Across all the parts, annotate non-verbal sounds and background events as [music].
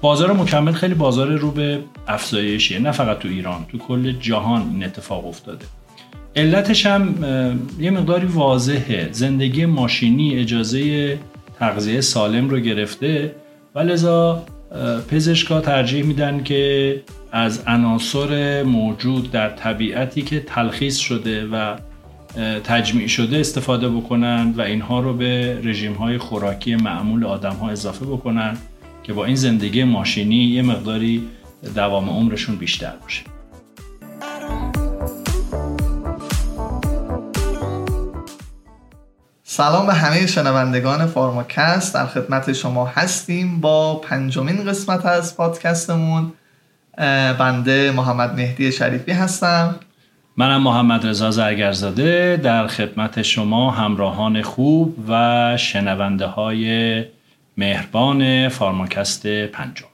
بازار مکمل خیلی بازار رو به افزایشیه نه فقط تو ایران تو کل جهان این اتفاق افتاده. علتش هم یه مقداری واضحه. زندگی ماشینی اجازه تغذیه سالم رو گرفته و لذا پزشکا ترجیح میدن که از عناصر موجود در طبیعتی که تلخیص شده و تجمیع شده استفاده بکنن و اینها رو به رژیم های خوراکی معمول آدم ها اضافه بکنن. که با این زندگی ماشینی یه مقداری دوام عمرشون بیشتر باشه. سلام به همه شنوندگان فارماکست. در خدمت شما هستیم با پنجمین قسمت از پادکستمون. بنده محمد مهدی شریفی هستم. منم محمد رضا زرگرزاده. در خدمت شما همراهان خوب و شنونده های مهربان فارماکست پنجم.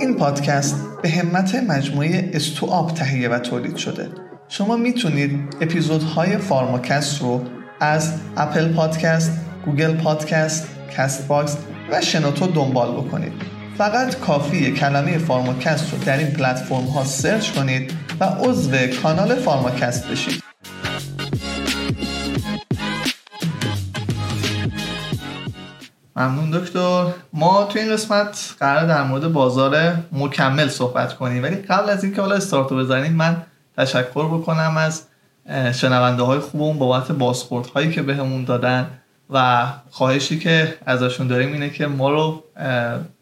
این پادکست به همت مجموعه استوآپ تهیه و تولید شده. شما می‌تونید اپیزودهای فارماکست رو از Apple Podcast، Google Podcast، Castbox و شنوتو دنبال بکنید. فقط کافیه کلمه فارماکست رو در این پلتفرم ها search کنید و عضو کانال فارماکست بشید. ممنون دکتر. ما تو این قسمت قرار در مورد بازار مکمل صحبت کنیم. ولی قبل از اینکه حالا استارتو بزنیم من تشکر بکنم از شنونده های خوبمون بابت بازخورد هایی که بهمون دادن و خواهشی که ازشون داریم اینه که ما رو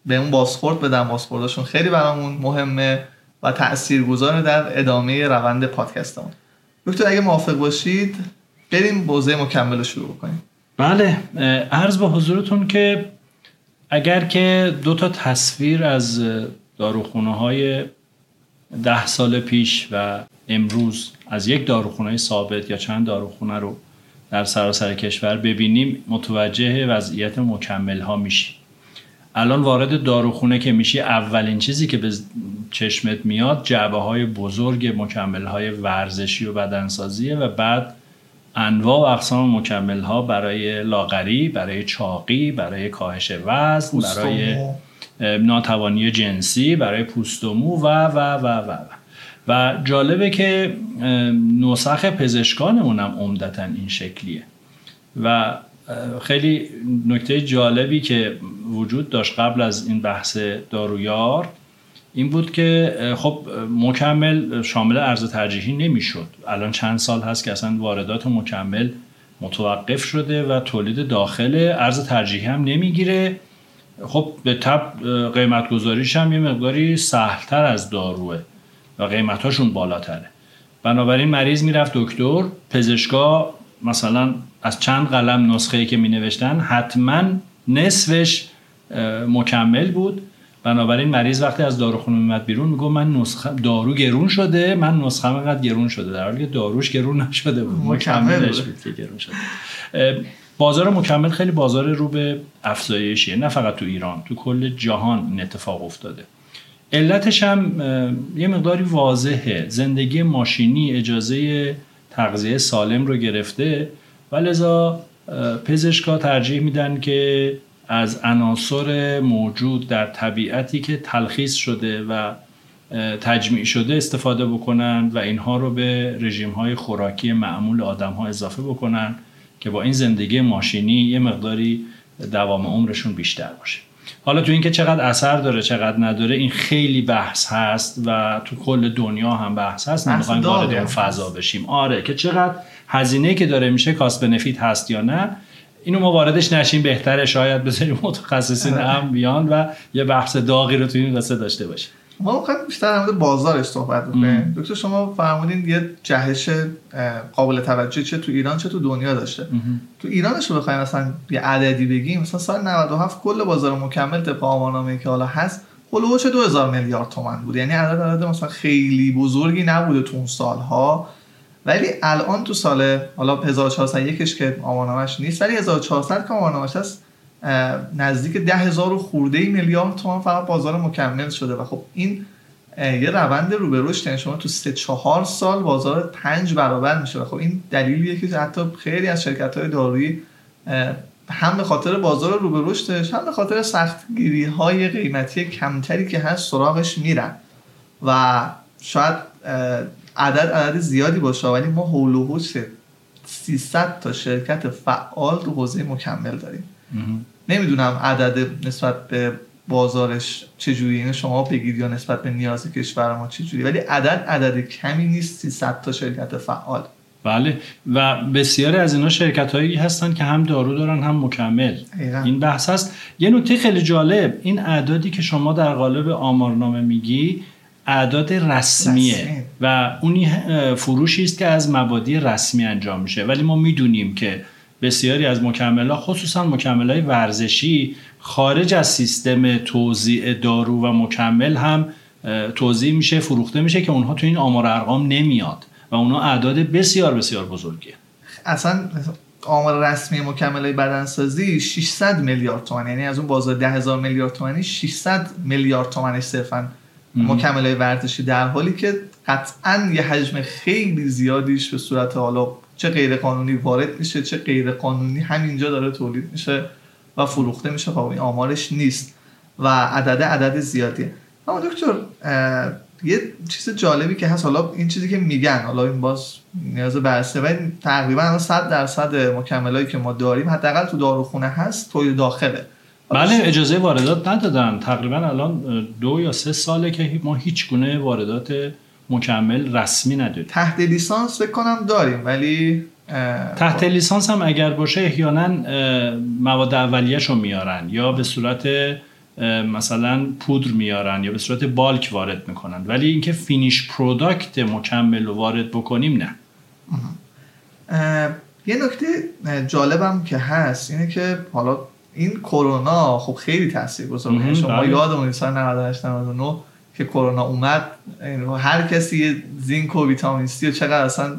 به اون بازخورد بدن. بازخوردشون خیلی برامون مهمه و تاثیرگذار در ادامه روند پادکستمون. دکتر اگه موافق باشید بریم بوزه مکمل رو شروع بکنیم. بله عرض به حضورتون که اگر که دو تا تصویر از داروخونه های ده سال پیش و امروز از یک داروخونه ثابت یا چند داروخونه رو در سراسر کشور ببینیم متوجه وضعیت مکمل ها میشی. الان وارد داروخونه که میشی اولین چیزی که به چشمت میاد جعبه های بزرگ مکمل های ورزشی و بدنسازیه و بعد انواع و اقسام مکمل ها برای لاغری برای چاقی برای کاهش وزن برای ناتوانی جنسی برای پوست و مو و و و و, و. و جالبه که نسخ پزشکانمون هم عمدتا این شکلیه و خیلی نکته جالبی که وجود داشت قبل از این بحث دارویار این بود که خب مکمل شامل ارز ترجیحی نمی‌شد. الان چند سال هست که اصلا واردات مکمل متوقف شده و تولید داخل ارز ترجیحی هم نمی‌گیره. خب به تب قیمت گذاریش هم یه مقداری سهلتر از داروه و قیمتاشون بالاتره. بنابراین مریض می‌رفت دکتر پزشکا مثلا از چند قلم نسخه که می نوشتن حتما نصفش مکمل بود. بنابراین مریض وقتی از داروخونه میمد بیرون میگو من نسخه دارو گرون شده من نسخه اینقدر گرون شده. در حالی که داروش گرون نشده بود مکملش بود. که گرون شده. بازار مکمل خیلی بازار رو به افزایشیه نه فقط تو ایران تو کل جهان این اتفاق افتاده. علتش هم یه مقداری واضحه. زندگی ماشینی اجازه تغذیه سالم رو گرفته و لذا پزشکا ترجیح میدن که از عناصر موجود در طبیعتی که تلخیص شده و تجمیع شده استفاده بکنن و اینها رو به رژیم های خوراکی معمول آدم ها اضافه بکنن که با این زندگی ماشینی یه مقداری دوام عمرشون بیشتر باشه. حالا تو اینکه چقدر اثر داره چقدر نداره این خیلی بحث هست و تو کل دنیا هم بحث هست نمی‌خوایم وارد اون فضا بشیم. آره که چقدر هزینه که داره میشه کاست بنفیت هست یا نه اینو ما واردش نشیم بهتره شاید بذاریم متخصصین آره. هم بیان و یه بحث داغی رو تو این قصه داشته باشیم. ما می‌خوایم بیشتر در مورد بازارش صحبت بکنیم. دکتر شما فرمودین یه جهش قابل توجه چه تو ایران چه تو دنیا داشته. تو ایرانش رو بخوایم مثلا یه عددی بگیم مثلا سال 97 کل بازار مکمل طبق آمارنامه که حالا هست هلوش 2000 میلیارد تومن بود. یعنی عدد عدد مثلا خیلی بزرگی نبوده تو اون سالها. ولی الان تو سال حالا 1401 که آمارنامه‌اش نیست ولی 1400 که آمارنامه‌اش هست نزدیک ده هزار و خورده میلیارد تومان فقط بازار مکمل شده. و خب این یه روند رو به رشد شما تو سه چهار سال بازار پنج برابر میشه. خب این دلیلیه که حتی خیلی از شرکت های دارویی هم به خاطر بازار رو به رشدش هم به خاطر سختگیری های قیمتی کمتری که هست سراغش میرن. و شاید عدد عدد زیادی باشه ولی ما حول و 300 تا شرکت فعال تو حوزه مکمل داریم. نمی‌دونم عدد نسبت به بازارش چجوری اینه شما بگید یا نسبت به نیاز کشور ما چجوری ولی عدد عدد کمی نیست 300 تا شرکت فعال. بله و بسیاری از اینا شرکت هایی هستن که هم دارو دارن هم مکمل. این بحث هست یه نکته خیلی جالب این اعدادی که شما در قالب آمارنامه میگی اعداد رسمیه و اونی فروشی است که از مبادی رسمی انجام میشه. ولی ما می‌دونیم که بسیاری از مکمل ها خصوصا مکمل های ورزشی خارج از سیستم توزیع دارو و مکمل هم توضیح میشه فروخته میشه که اونها تو این آمار ارقام نمیاد. و اونها اعداد بسیار بسیار بزرگیه. اصلا آمار رسمی مکمل های بدنسازی 600 میلیارد تومان یعنی از اون بازار 10000 میلیارد تومانی 600 میلیارد تومانش صرفا مکمل های ورزشی در حالی که قطعا یه حجم خیلی زیادیش به صورت حالا چه غیر قانونی وارد میشه چه غیر قانونی همینجا داره تولید میشه و فروخته میشه خب این آمارش نیست و عدد عدد زیادیه. اما دکتر یه چیز جالبی که هست حالا این چیزی که میگن حالا این باز نیاز برسه و تقریبا 100 درصد مکملایی که ما داریم حداقل تو داروخونه هست تولید داخله. بله اجازه واردات ندادن. تقریبا الان دو یا سه ساله که ما هیچ گونه واردات مکمل رسمی نداریم. تحت لیسانس فکر کنم داریم ولی تحت لیسانس هم اگر باشه احیانا مواد رو میارن یا به صورت مثلا پودر میارن یا به صورت bulk وارد می‌کنن. ولی اینکه finish product مکمل رو وارد بکنیم نه. یه نکته جالبم که هست اینه که حالا این کرونا خب خیلی تاثیر گذار شما بله. یادمون سال 98 99 که کرونا اومد هر کسی zinc و ویتامین سی و چقدر اصلا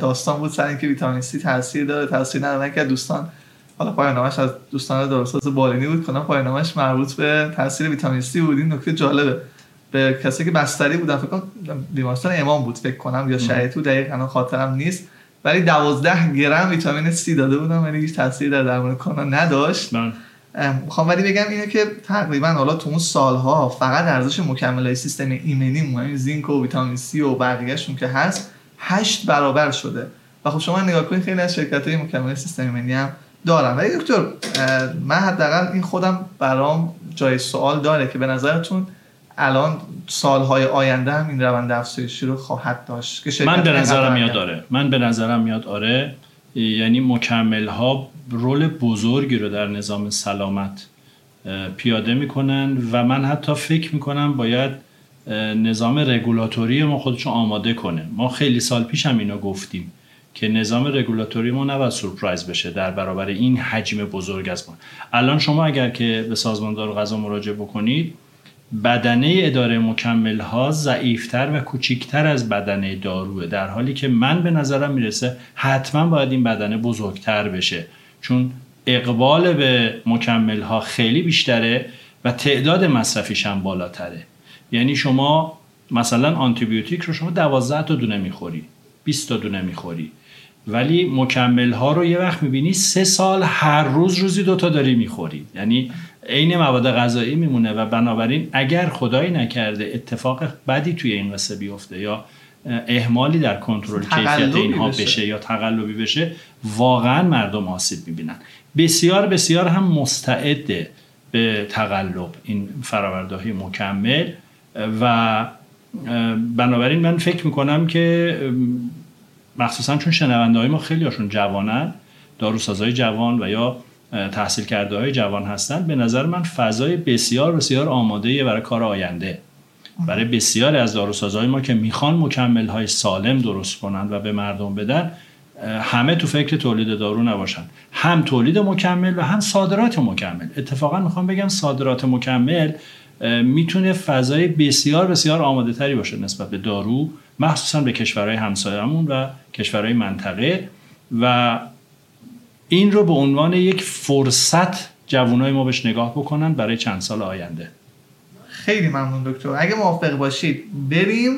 داستان بود سر اینکه ویتامین سی تاثیر داره تاثیر نداره. که دوستان حالا پایانامش از دوستان داروساز بالینی بود کنم پایانامش مربوط به تاثیر ویتامین سی بود. این نکته جالبه. به کسی که بستری بودن فکر کنم بیمارستان امام بود فکر کنم یا شهید بود دقیقا خاطرم نیست. ولی 12 گرم ویتامین سی داده بودم ولی هیچ تاثیری در درمان کرونا نداشت. بله. می‌خوام ولی بگم اینه که تقریبا حالا تو اون سالها فقط ارزش مکمل سیستم ایمنی یعنی زینک و ویتامین سی و بقیهشون که هست هشت برابر شده. و خب شما نگاه کنید خیلی از شرکت های مکمل سیستم ایمنی هم دارن. ولی دکتر من حداقل این خودم برام جای سوال داره که به نظرتون الان سالهای آینده هم این روند افزایشی رو خواهد داشت که من به نظرم میاد آره. من به نظرم میاد آره. یعنی مکمل ها رول بزرگی رو در نظام سلامت پیاده می‌کنن و من حتی فکر می‌کنم باید نظام رگولاتوری ما خودشون آماده کنه. ما خیلی سال پیش هم اینو گفتیم که نظام رگولاتوری ما نباید سورپرایز بشه در برابر این حجم بزرگ از ما. الان شما اگر که به سازمان دارو غذا مراجعه بکنید بدنه اداره مکمل ها ضعیفتر و کوچیکتر از بدنه داروه در حالی که من به نظرم می‌رسه حتما باید این بدنه بزرگتر بشه. چون اقبال به مکمل ها خیلی بیشتره و تعداد مصرفیش هم بالاتره. یعنی شما مثلا آنتیبیوتیک رو شما 12 تا دونه می‌خوری 20 تا دونه می‌خوری. ولی مکمل ها رو یه وقت می‌بینی سه سال هر روز روزی دوتا داری می‌خوری. یعنی عین مواد غذایی میمونه و بنابراین اگر خدایی نکرده اتفاق بدی توی این قصه بیفته یا اهمالی در کنترل کیفیت اینها بشه. بشه یا تقلبی بشه واقعا مردم آسیب می‌بینن بسیار بسیار هم مستعد به تقلب این فراورده مکمل و بنابراین من فکر می‌کنم که مخصوصا چون شنونده های ما خیلی هاشون جوانن داروسازهای جوان و یا تحصیل کرده های جوان هستن به نظر من فضای بسیار بسیار آماده برای کار آینده. برای بسیاری از داروسازهای ما که می‌خوان مکمل های سالم درست کنند و به مردم بدن همه تو فکر تولید دارو نباشن هم تولید مکمل و هم صادرات مکمل. اتفاقا می‌خوام بگم صادرات مکمل می‌تونه فضای بسیار بسیار آماده تری باشه نسبت به دارو مخصوصا به کشورهای همسایه‌مون و کشورهای منطقه و این رو به عنوان یک فرصت جوانای ما بهش نگاه بکنن برای چند سال آینده. خیلی ممنون دکتر. اگه موافق باشید بریم.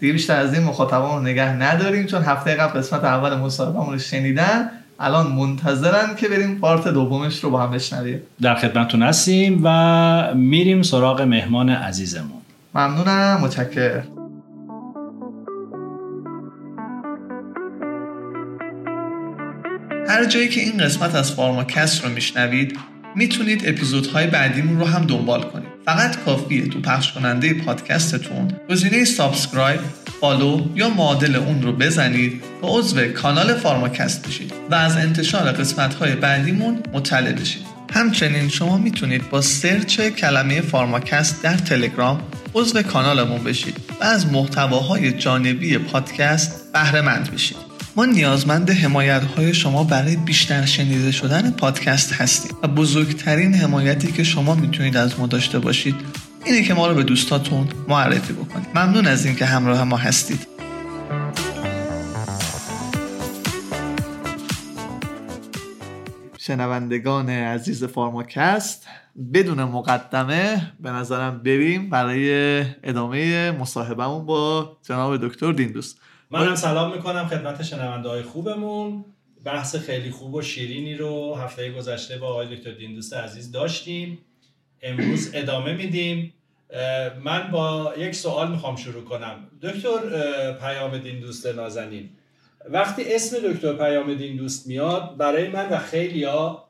دیگه بیشتر از این مخاطبان رو نگه نداریم چون هفته قبل قسمت اول مصاحبه رو شنیدن. الان منتظرن که بریم part دومش رو با هم بشنویم. در خدمتتون هستیم و میریم سراغ مهمان عزیزمون. ممنونم. متشکرم. هر جایی که این قسمت از فارماکست رو میشنوید می‌تونید اپیزودهای بعدیمون رو هم دنبال کنید. فقط کافیه تو پخش کننده پادکستتون گزینه subscribe follow یا معادل اون رو بزنید و عضو کانال فارماکست بشید و از انتشار قسمت های بعدیمون مطلع بشید. همچنین شما می‌تونید با search کلمه فارماکست در تلگرام عضو کانالمون بشید و از محتواهای جانبی پادکست بهره مند بشید. ما نیازمند حمایت های شما برای بیشتر شنیده شدن پادکست هستیم و بزرگترین حمایتی که شما می‌تونید از ما داشته باشید اینه که ما رو به دوستاتون معرفی بکنید. ممنون از اینکه همراه ما هستید. شنوندگان عزیز فارماکست بدون مقدمه به نظرم بریم برای ادامه مصاحبهمون با جناب دکتر دیندوست منم سلام می‌کنم خدمت شنونده های خوبمون. بحث خیلی خوب و شیرینی رو هفته گذشته با آقای دکتر دیندوست عزیز داشتیم. امروز [clears throat] ادامه میدیم. من با یک سوال می‌خوام شروع کنم. دکتر پیام دیندوست نازنین. وقتی اسم دکتر پیام دیندوست میاد برای من و خیلی ها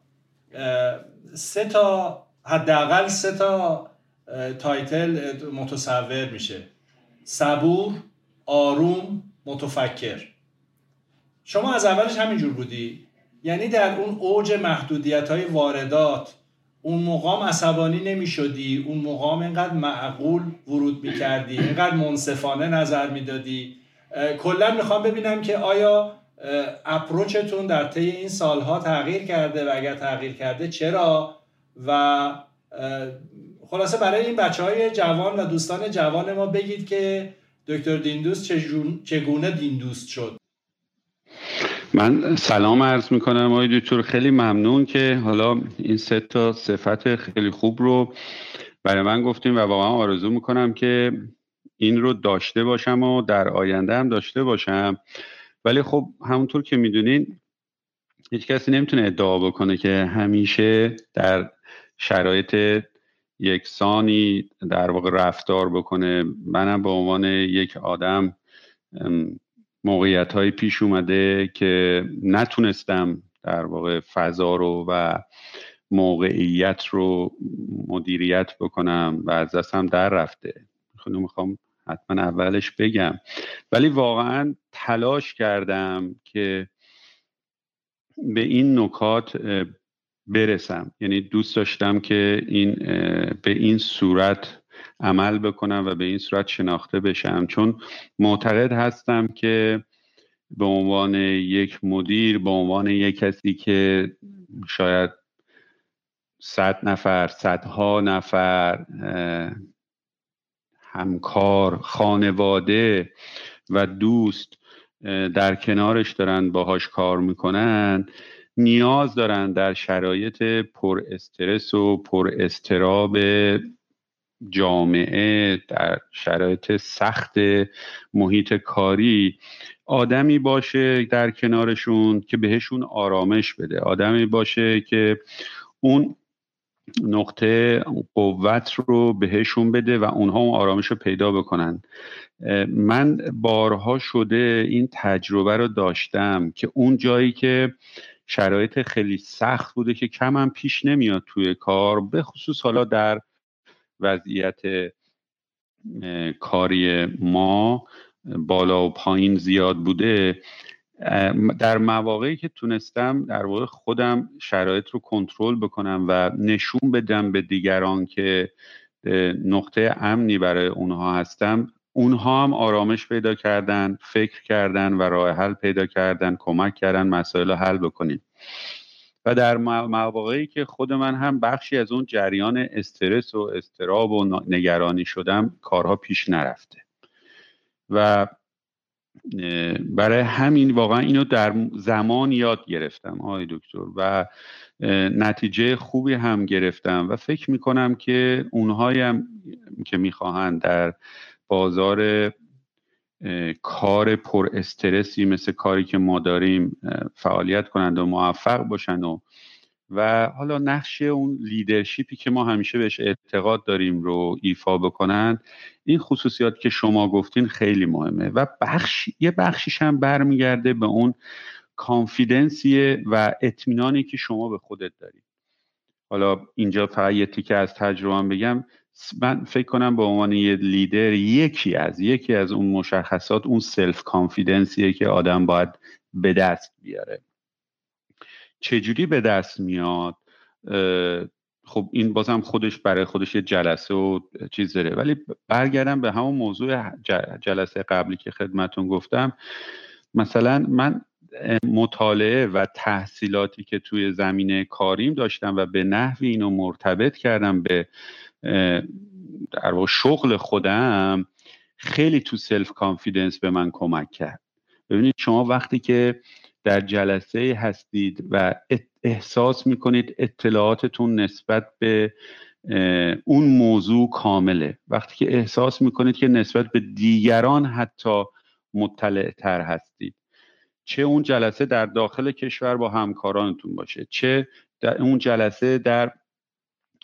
سه تا حداقل سه تا تایتل متصور میشه. صبور آروم متفکر. شما از اولش همینجور بودی. یعنی در اون اوج محدودیت های واردات اون مقام عصبانی نمی شدی اون مقام اینقدر معقول ورود می کردی اینقدر منصفانه نظر می دادی کلا می‌خوام ببینم که آیا اپروچتون در طی این سالها تغییر کرده و اگر تغییر کرده چرا؟ و خلاصه برای این بچه های جوان و دوستان جوان ما بگید که دکتر دیندوست چگونه دیندوست شد؟ من سلام عرض می‌کنم آقای دکتر. خیلی ممنون که حالا این سه تا صفت خیلی خوب رو برای من گفتیم و واقعا آرزو می‌کنم که این رو داشته باشم و در آینده هم داشته باشم. ولی خب همونطور که می‌دونین هیچ کسی نمی‌تونه ادعا بکنه که همیشه در شرایط یکسانی در واقع رفتار بکنه. منم به عنوان یک آدم موقعیت های پیش اومده که نتونستم در واقع فضا رو و موقعیت رو مدیریت بکنم و از دستم در رفته. خیلی می‌خوام حتما اولش بگم. ولی واقعا تلاش کردم که به این نکات برسم. یعنی دوست داشتم که این به این صورت عمل بکنم و به این صورت شناخته بشم. چون معتقد هستم که به عنوان یک مدیر به عنوان یک کسی که شاید صد نفر صدها نفر همکار خانواده و دوست در کنارش دارن باهاش کار می‌کنن نیاز دارن در شرایط پر استرس و پر استراب جامعه در شرایط سخت محیط کاری آدمی باشه در کنارشون که بهشون آرامش بده. آدمی باشه که اون نقطه قوت رو بهشون بده و اونها اون آرامش رو پیدا بکنن. من بارها شده این تجربه رو داشتم که اون جایی که شرایط خیلی سخت بوده که کم هم پیش نمیاد توی کار به خصوص حالا در وضعیت کاری ما بالا و پایین زیاد بوده. در مواقعی که تونستم در واقع خودم شرایط رو کنترل بکنم و نشون بدم به دیگران که نقطه امنی برای اونها هستم اونها هم آرامش پیدا کردن فکر کردن و راه حل پیدا کردن کمک کردن مسائل رو حل بکنیم. و در مواقعی که خود من هم بخشی از اون جریان استرس و استراب و نگرانی شدم کارها پیش نرفته. و برای همین واقعا اینو در زمان یاد گرفتم آقای دکتر. و نتیجه خوبی هم گرفتم و فکر می‌کنم که اونهایی هم که می‌خواهند در بازار کار پر استرسی مثل کاری که ما داریم فعالیت کنند و موفق باشن و و حالا نقش اون leadership ی که ما همیشه بهش اعتقاد داریم رو ایفا بکنن این خصوصیات که شما گفتین خیلی مهمه و بخش یه بخشیش هم برمیگرده به اون confidence یه و اطمینانی که شما به خودت دارید حالا اینجا فقط یه تیکه از تجربه بگم. من فکر کنم به عنوان یه لیدر یکی از یکی از اون مشخصات اون self confidence یه که آدم باید به دست بیاره. چجوری به دست میاد؟ خب این بازم خودش برای خودش یه جلسه و چیز داره. ولی برگردم به همون موضوع جلسه قبلی که خدمتون گفتم. مثلا من مطالعه و تحصیلاتی که توی زمینه کاریم داشتم و به نحوی اینو مرتبط کردم به در شغل خودم خیلی تو self confidence به من کمک کرد. ببینید شما وقتی که در جلسه هستید و احساس می‌کنید اطلاعاتتون نسبت به اون موضوع کامله. وقتی که احساس می‌کنید که نسبت به دیگران حتی مطلع تر هستید. چه اون جلسه در داخل کشور با همکارانتون باشه چه در اون جلسه در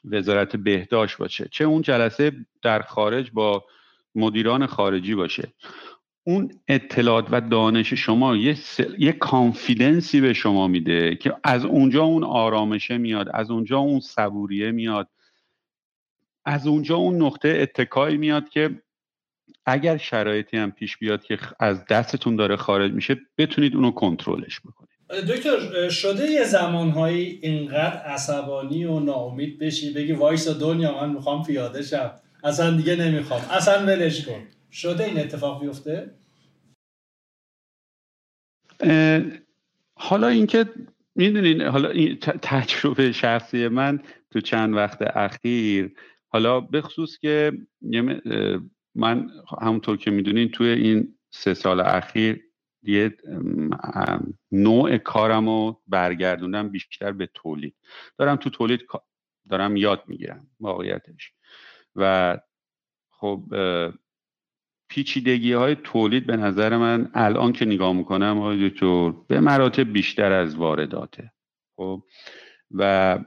وزارت بهداشت باشه چه اون جلسه در خارج با مدیران خارجی باشه. اون اطلاعات و دانش شما یه, یه کانفیدنسی به شما میده که از اونجا اون آرامشه میاد از اونجا اون صبوریه میاد از اونجا اون نقطه اتکایی میاد که اگر شرایطی هم پیش بیاد که از دستتون داره خارج میشه بتونید اونو کنترلش بکنید. دکتر شده یه زمانهایی اینقدر عصبانی و ناامید بشی بگی وایس دنیا من می‌خوام پیاده شم. اصلا دیگه نمی‌خوام. اصلا ولش کن. شده این اتفاق بیفته؟ حالا اینکه می‌دونین حالا این تجربه شخصی من تو چند وقت اخیر حالا بخصوص که من همونطور که می‌دونین توی این سه سال اخیر یه نوع کارم رو برگردوندم بیشتر به تولید. دارم تو تولید دارم یاد می‌گیرم واقعیتش. و خب پیچیدگی های تولید به نظر من الان که نگاه می‌کنم های دکتر به مراتب بیشتر از وارداته. خب و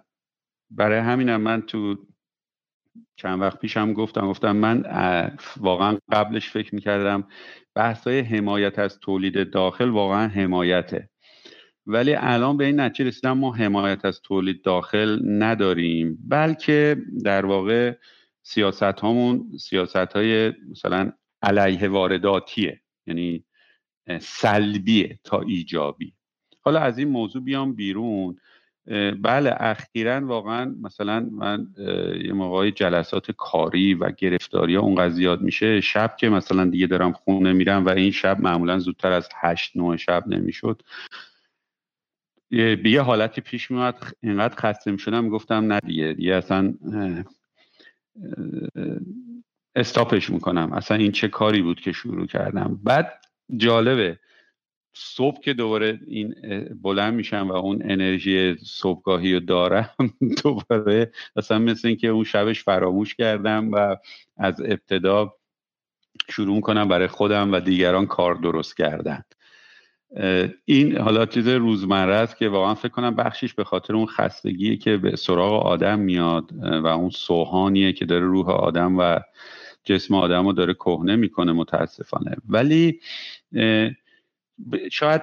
برای همینم من تو چند وقت پیشم گفتم گفتم من واقعا قبلش فکر می‌کردم بحث های حمایت از تولید داخل واقعا حمایته. ولی الان به این نتیجه رسیدم ما حمایت از تولید داخل نداریم بلکه در واقع سیاست هامون سیاست های مثلا علیه وارداتیه یعنی سلبیه تا ایجابی. حالا از این موضوع بیام بیرون. بله اخیرا واقعا مثلا من یه موقعی جلسات کاری و گرفتاری ها اونقدر زیاد میشه شب که مثلا دیگه دارم خونه میرم و این شب معمولا زودتر از هشت نه شب نمی‌شد. به یه حالتی پیش میاد اینقدر خسته می‌شدم گفتم نه دیگه دیگه اصلا استاپش می‌کنم. اصلا این چه کاری بود که شروع کردم؟ بعد جالبه صبح که دوباره این بلند میشم و اون انرژی صبحگاهی رو دارم [laughs] دوباره اصلا مثل اینکه اون شبش فراموش کردم و از ابتدا شروع کنم برای خودم و دیگران کار درست کردن. این حالا چیز روزمره است که واقعا فکر کنم بخشیش به خاطر اون خستگیه که به سراغ آدم میاد و اون سوهانیه که داره روح آدم و جسم آدم رو داره کهنه می‌کنه متاسفانه. ولی شاید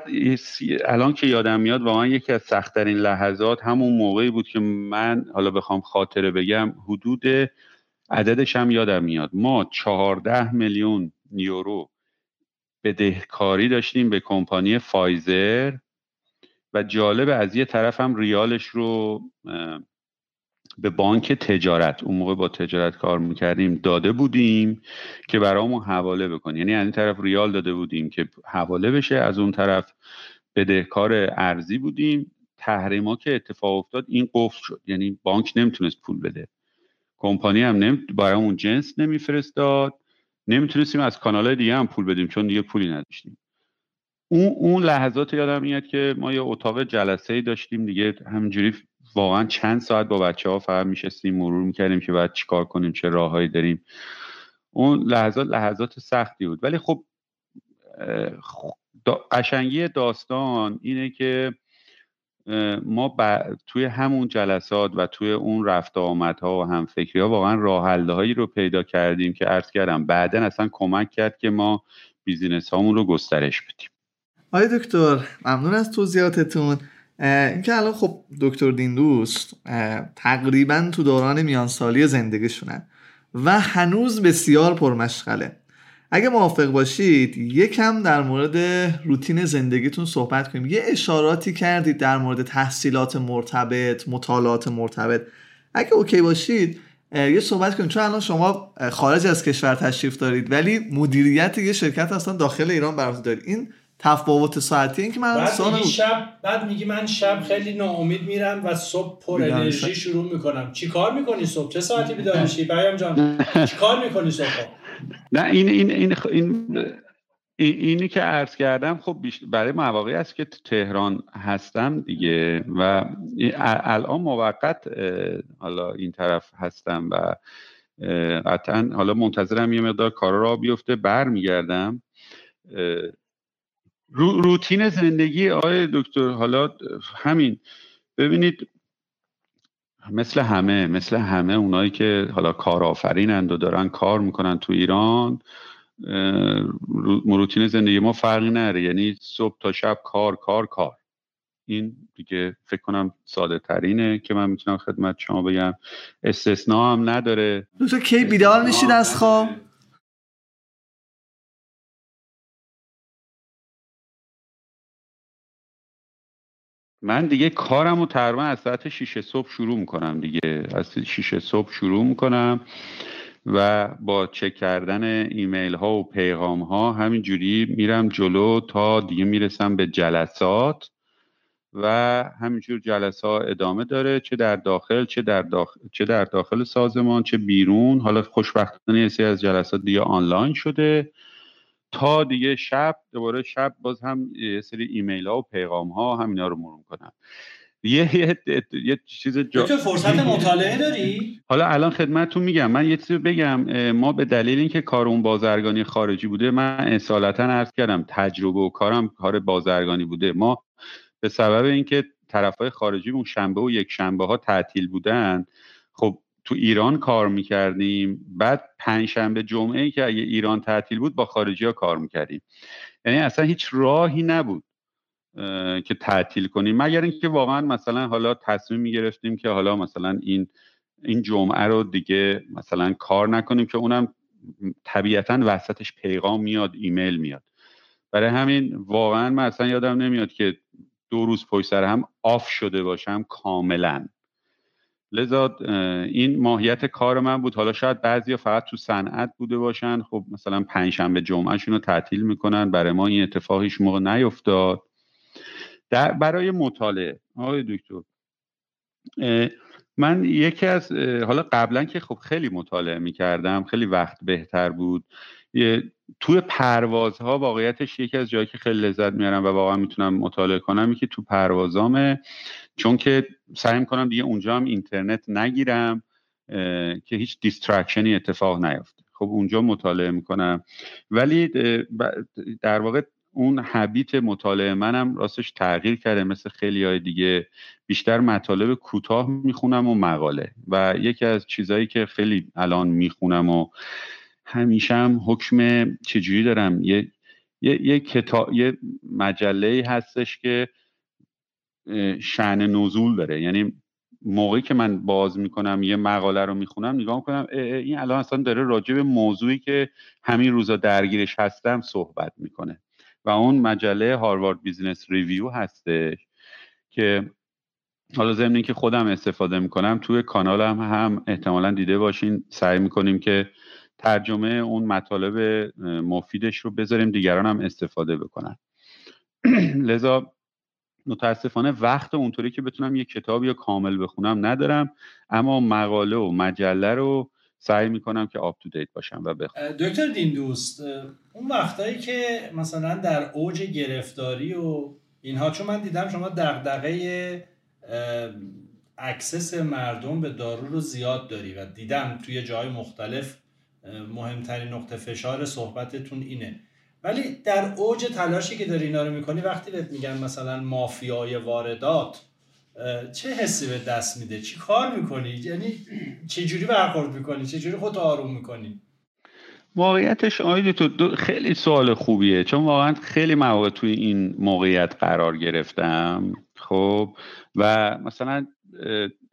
الان که یادم میاد واقعا یکی از سختترین لحظات همون موقعی بود که من حالا بخوام خاطره بگم حدود عددش هم یادم میاد. ما چهارده میلیون یورو بدهکاری داشتیم به کمپانی فایزر و جالب از یه طرف هم ریالش رو به بانک تجارت اون موقع با تجارت کار می‌کردیم داده بودیم که برامون حواله بکنه. یعنی از این طرف ریال داده بودیم که حواله بشه از اون طرف بدهکار ارزی بودیم. تحریما که اتفاق افتاد این قفل شد. یعنی بانک نمی‌تونست پول بده. کمپانی هم نمی... برامون جنس نمیفرستاد. نمی‌تونستیم از کانال دیگه هم پول بدیم چون دیگه پولی نداشتیم. اون اون لحظات یادم میاد که ما یه اتاق جلسه ای داشتیم دیگه همینجوری واقعا چند ساعت با بچه ها فقط میشستیم مرور می‌کردیم که باید چیکار کنیم چه راههایی داریم. اون لحظات لحظات سختی بود. ولی خب قشنگی داستان اینه که ما توی همون جلسات و توی اون رفت آمدها و هم فکری ها واقعا راه هایی رو پیدا کردیم که عرض کردم بعدا اصلا کمک کرد که ما بیزینس هامون رو گسترش بدیم. آقای دکتر ممنون از توضیحاتتون. اینکه الان خب دکتر دیندوست تقریبا تو دوران میانسالی زندگیشونن و هنوز بسیار پرمشغله. اگه موافق باشید یکم در مورد روتین زندگیتون صحبت کنیم. یه اشاراتی کردید در مورد تحصیلات مرتبط مطالعات مرتبط. اگه اوکی باشید یه صحبت کنیم. چون الان شما خارج از کشور تشریف دارید ولی مدیریت یه شرکت اصلا داخل ایران براتون دارید. این تفاوت ساعتی این که من بعد میگی شب بعد میگی من شب خیلی ناامید میرم و صبح پر انرژی شروع می‌کنم. چی کار می‌کنی صبح؟ چه ساعتی بیدار میشی؟ پیام جان چی کار می‌کنی صبح؟ نه این این این این اینی که عرض کردم خب برای مواقعی است که تهران هستم دیگه و الان موقت حالا این طرف هستم و قطعا حالا منتظرم یه مقدار کارا را بیفته. برمیگردم رو روتین زندگی آقای دکتر حالا همین. ببینید مثل همه مثل همه اونایی که حالا کارآفرینند و دارن کار می‌کنن تو ایران روتین زندگی ما فرقی نره. یعنی صبح تا شب کار کار کار. این دیگه فکر کنم ساده ترینه که من می‌تونم خدمت شما بگم. استثناء هم نداره. دکتر کی بیدار میشید از خواب؟ من دیگه کارم رو تقریبا از ساعت 6 صبح شروع می‌کنم دیگه. از 6 صبح شروع می‌کنم و با چک کردن ایمیل ها و پیغام ها همینجوری میرم جلو تا دیگه می‌رسم به جلسات و همینجور جلسه ها ادامه داره چه در داخل چه در داخل چه در داخل سازمان چه بیرون. حالا خوشبختانه یه از جلسات دیگه آنلاین شده. تا دیگه شب دوباره شب باز هم یه سری ایمیل ها و پیغام ها همینا رو مرور کنم یه یه, یه چیز جا... تو فرصت مطالعه داری؟ حالا الان خدمتتون میگم. من یه چیزی بگم ما به دلیل اینکه کار اون بازرگانی خارجی بوده من اصالتا عرض کردم تجربه و کارم کار بازرگانی بوده. ما به سبب اینکه طرفای خارجی اون شنبه و یک شنبه ها تعطیل بودن خب تو ایران کار می‌کردیم. بعد پنجشنبه جمعه که اگه ایران تعطیل بود با خارجی ها کار می‌کردیم. یعنی اصلا هیچ راهی نبود که تعطیل کنیم. مگر اینکه واقعا مثلا حالا تصمیم می‌گرفتیم که حالا مثلا این این جمعه رو دیگه مثلا کار نکنیم که اونم طبیعتا وسطش پیغام میاد ایمیل میاد. برای همین واقعا من اصلا یادم نمیاد که دو روز پشت سر هم آف شده باشم کاملا. لذا این ماهیت کار من بود. حالا شاید بعضی فقط تو صنعت بوده باشن. خب مثلا پنجشنبه جمعهشون رو تعطیل می‌کنن. برای ما این اتفاقیش موقع نیفتاد. در برای مطالعه. آقای دکتر من یکی از حالا قبلا که خب خیلی مطالعه می‌کردم خیلی وقت بهتر بود. توی پروازها واقعیتش یکی از جایی که خیلی لذت میارم و واقعا می‌تونم مطالعه کنم که تو پروازامه چون که سعی می‌کنم دیگه اونجا هم اینترنت نگیرم که هیچ دیسترکشنی اتفاق نیفته. خب اونجا مطالعه می‌کنم. ولی در واقع اون حبیت مطالعه منم راستش تغییر کرده. مثل خیلی های دیگه بیشتر مطالب کوتاه می‌خونم و مقاله. و یکی از چیزهایی که خیلی الان می‌خونم و همیشه هم حکم چجوری دارم؟ یه یه, یه کتاب یه مجله هستش که شعن نزول داره. یعنی موقعی که من باز می‌کنم یه مقاله رو می‌خونم نگاه می‌کنم این الان اصلا داره راجع به موضوعی که همین روزا درگیرش هستم صحبت می‌کنه. و اون مجله Harvard Business Review هستش که حالا ضمن که خودم استفاده می‌کنم توی کانالم هم احتمالا دیده باشین سعی می‌کنیم که ترجمه اون مطالب مفیدش رو بذاریم دیگران هم استفاده بکنن. [clears throat] لذا متاسفانه وقت اونطوری که بتونم یه کتابی یا کامل بخونم ندارم اما مقاله و مجله رو سعی می‌کنم که up to date باشم و بخونم. دکتر دین دوست اون وقتایی که مثلا در اوج گرفتاری و اینها چون من دیدم شما دغدغه access مردم به دارو رو زیاد داری و دیدم توی جای مختلف مهمترین نقطه فشار صحبتتون اینه. ولی در اوج تلاشی که داری اینا رو می‌کنی وقتی بهت میگن مثلا مافیای واردات چه حسی به دست میده؟ چی کار می‌کنی؟ یعنی چه جوری برخورد می‌کنی؟ چه جوری خود آروم می‌کنی؟ واقعیتش آیدی تو خیلی سوال خوبیه. چون واقعا خیلی مواقع توی این موقعیت قرار گرفتم. خب؟ و مثلا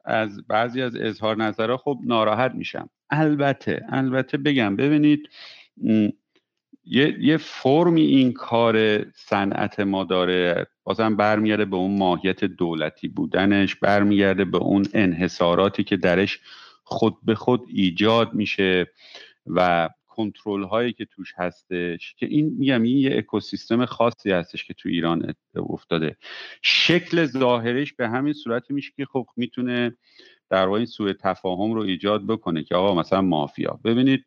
از بعضی از اظهار نظرها خب ناراحت میشم. البته البته بگم ببینید یه, یه فرمی این کار صنعت ما داره بازم برمیگرده به اون ماهیت دولتی بودنش برمیگرده به اون انحصاراتی که درش خود به خود ایجاد میشه و کنترل هایی که توش هستش که این میگم این یه اکوسیستم خاصی هستش که تو ایران افتاده. شکل ظاهرش به همین صورتی میشه که خب می‌تونه در واقع سوء تفاهم رو ایجاد بکنه که آقا مثلا مافیا. ببینید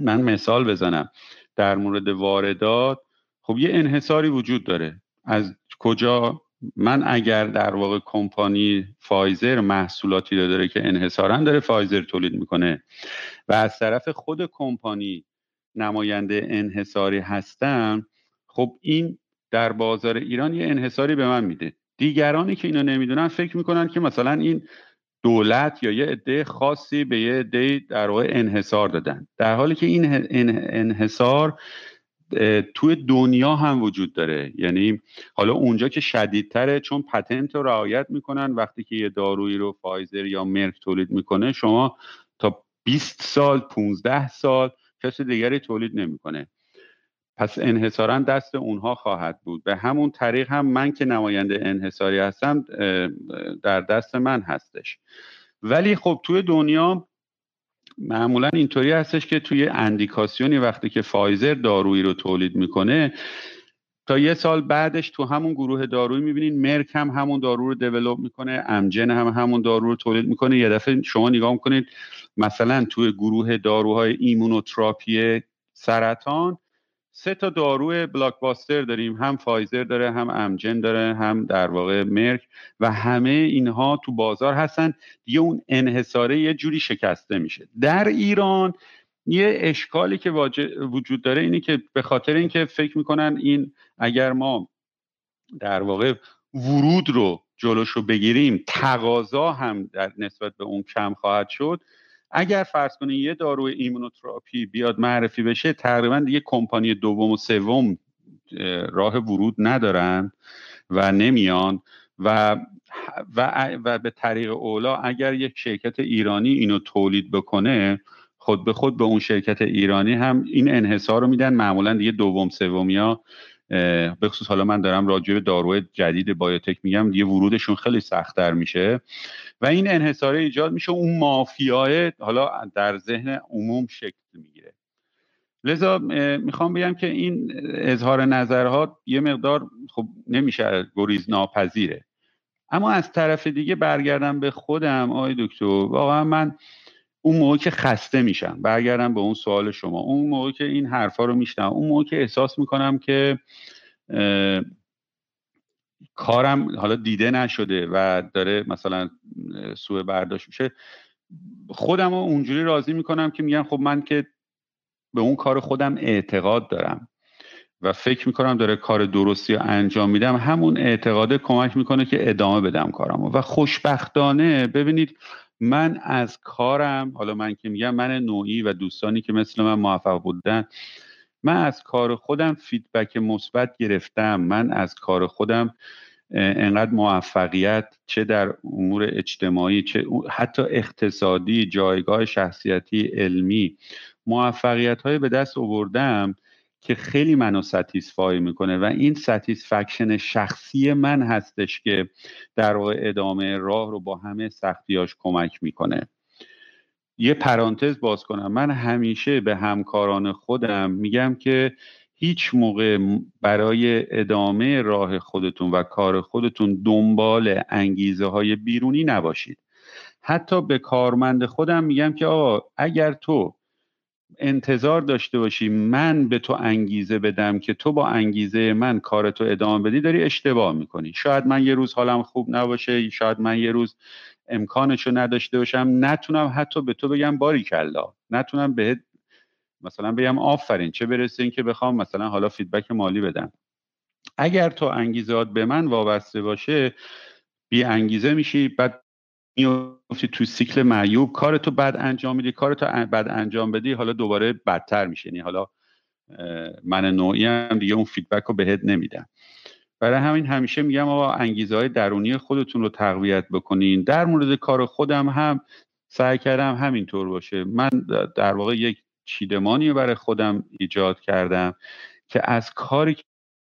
من مثال بزنم. در مورد واردات خب یه انحصاری وجود داره. از کجا؟ من اگر در واقع کمپانی فایزر محصولاتی داره که انحصارا داره فایزر تولید می‌کنه و از طرف خود کمپانی نماینده انحصاری هستن خب این در بازار ایران یه انحصاری به من میده. دیگرانی که اینو نمی‌دونن فکر می‌کنن که مثلا این دولت یا یه عده خاصی به یه عده در واقع انحصار دادن. در حالی که این انحصار توی دنیا هم وجود داره. یعنی حالا اونجا که شدیدتره چون پتنت رو رعایت می‌کنن وقتی که یه دارویی رو فایزر یا مرک تولید می‌کنه شما تا 20 سال 15 سال کسی دیگری تولید نمی‌کنه. پس انحصارا دست اونها خواهد بود. به همون طریق هم من که نماینده انحصاری هستم در دست من هستش. ولی خب توی دنیا معمولا اینطوری هستش که توی اندیکاسیونی وقتی که فایزر دارویی رو تولید می‌کنه تا یه سال بعدش تو همون گروه دارویی می‌بینین مرک هم همون دارو رو develop می‌کنه امجن هم همون دارو رو تولید می‌کنه. یه دفعه شما نگاه می‌کنید مثلا توی گروه داروهای ایمونوتراپی سرطان سه تا دارو blockbuster داریم هم فایزر داره هم امجن داره هم در واقع مرک و همه اینها تو بازار هستن. دیگه اون انحصاره یه جوری شکسته میشه. در ایران یه اشکالی که وجود داره اینی که به خاطر اینکه فکر می‌کنن این اگر ما در واقع ورود رو جلوش رو بگیریم تقاضا هم در نسبت به اون کم خواهد شد. اگر فرض کنید یه داروی ایمونوتراپی بیاد معرفی بشه تقریبا دیگه کمپانی دوم و سوم راه ورود ندارن و نمیان. و و, و به طریق اولا اگر یک شرکت ایرانی اینو تولید بکنه خود به خود به اون شرکت ایرانی هم این انحصار رو میدن. معمولا دیگه دوم سومیا به خصوص حالا من دارم راجع به داروی جدید بایوتک میگم یه ورودشون خیلی سختتر میشه. و این انحصاره ایجاد میشه اون مافیاه حالا در ذهن عموم شکل می‌گیره. لذا می‌خوام بگم که این اظهار نظرها یه مقدار خب نمیشه گریز ناپذیره. اما از طرف دیگه برگردم به خودم آقای دکتر. واقعا من اون موقع که خسته میشم برگردم به اون سوال شما. اون موقع که این حرفا رو میشنم اون موقع که احساس می‌کنم که کارم حالا دیده نشده و داره مثلا سوء برداشت میشه. خودم رو اونجوری راضی می‌کنم که میگم خب من که به اون کار خودم اعتقاد دارم و فکر می‌کنم داره کار درستی رو انجام میدم همون اعتقاده کمک می‌کنه که ادامه بدم کارم و خوشبختانه ببینید من از کارم حالا من که میگم من نوعی و دوستانی که مثل من موفق بودن من از کار خودم فیدبک مثبت گرفتم. من از کار خودم انقدر موفقیت چه در امور اجتماعی چه حتی اقتصادی جایگاه شخصیتی علمی موفقیت های به دست آوردم که خیلی منو satisfy می‌کنه و این satisfaction شخصی من هستش که در ادامه راه رو با همه سختیاش کمک می‌کنه. یه پرانتز باز کنم. من همیشه به همکاران خودم میگم که هیچ موقع برای ادامه راه خودتون و کار خودتون دنبال انگیزه های بیرونی نباشید. حتی به کارمند خودم میگم که آقا اگر تو انتظار داشته باشی من به تو انگیزه بدم که تو با انگیزه من کارتو ادامه بدی داری اشتباه می‌کنی. شاید من یه روز حالم خوب نباشه شاید من یه روز امکانشو نداشته باشم نتونم حتی به تو بگم باری کلا نتونم بهت مثلا بگم آفرین چه برسه این که بخوام مثلا حالا فیدبک مالی بدم. اگر تو انگیزات به من وابسته باشه بی انگیزه میشی بعد میفتی تو سیکل معیوب کار تو بد انجام میدی کار تو بد انجام بدی حالا دوباره بدتر میشه یعنی حالا من نوعی هم دیگه اون فیدبک رو بهت نمیدم. برای همین همیشه میگم آقا انگیزه های درونی خودتون رو تقویت بکنین. در مورد کار خودم هم سعی کردم همینطور باشه. من در واقع یک چیدمانی برای خودم ایجاد کردم که از کاری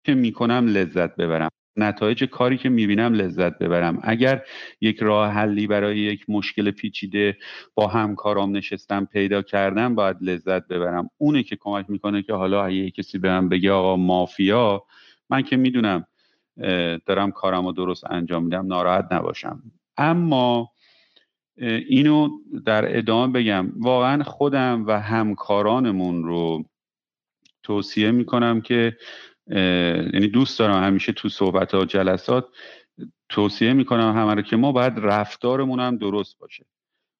که می‌کنم لذت ببرم. نتایج کاری که می‌بینم لذت ببرم. اگر یک راه حلی برای یک مشکل پیچیده با همکارام نشستم پیدا کردم باید لذت ببرم. اونه که کمک می‌کنه که حالا اگه کسی به من بگه آقا مافیا من که می‌دونم دارم کارم رو درست انجام میدم ناراحت نباشم. اما اینو در ادامه بگم. واقعا خودم و همکارانمون رو توصیه می‌کنم که یعنی دوست دارم همیشه تو صحبت ها جلسات توصیه می‌کنم همه رو که ما باید رفتارمون هم درست باشه.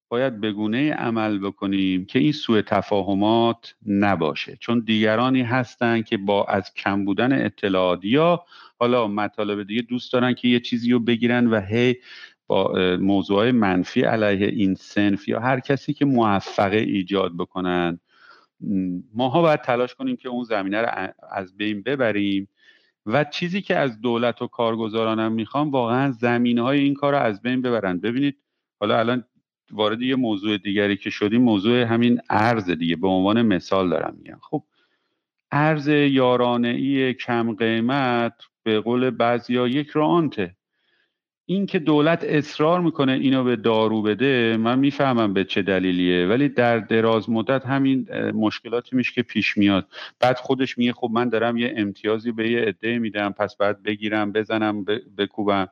باید بگونه عمل بکنیم که این سوء تفاهمات نباشه. چون دیگرانی هستن که با از کم بودن اطلاعات یا حالا مطالب دیگه دوست دارن که یه چیزی رو بگیرن و هی با موضوع منفی علیه این سنف یا هر کسی که موفقه ایجاد بکنن. ماها باید تلاش کنیم که اون زمینه رو از بین ببریم و چیزی که از دولت و کارگزارانم می‌خوام واقعا زمینه های این کار رو از بین ببرن. ببینید حالا الان وارد یه موضوع دیگری که شدیم موضوع همین ارز دیگه. به عنوان مثال دارم میگم. خب ارز یارانه ای کم قیمت به قول بعضیا یک رانته. این که دولت اصرار می‌کنه اینو به دارو بده من می‌فهمم به چه دلیلیه. ولی در دراز مدت همین مشکلاتی میشه که پیش میاد. بعد خودش میگه خب من دارم یه امتیازی به یه عده میدم پس بعد بگیرم بزنم بکوبم.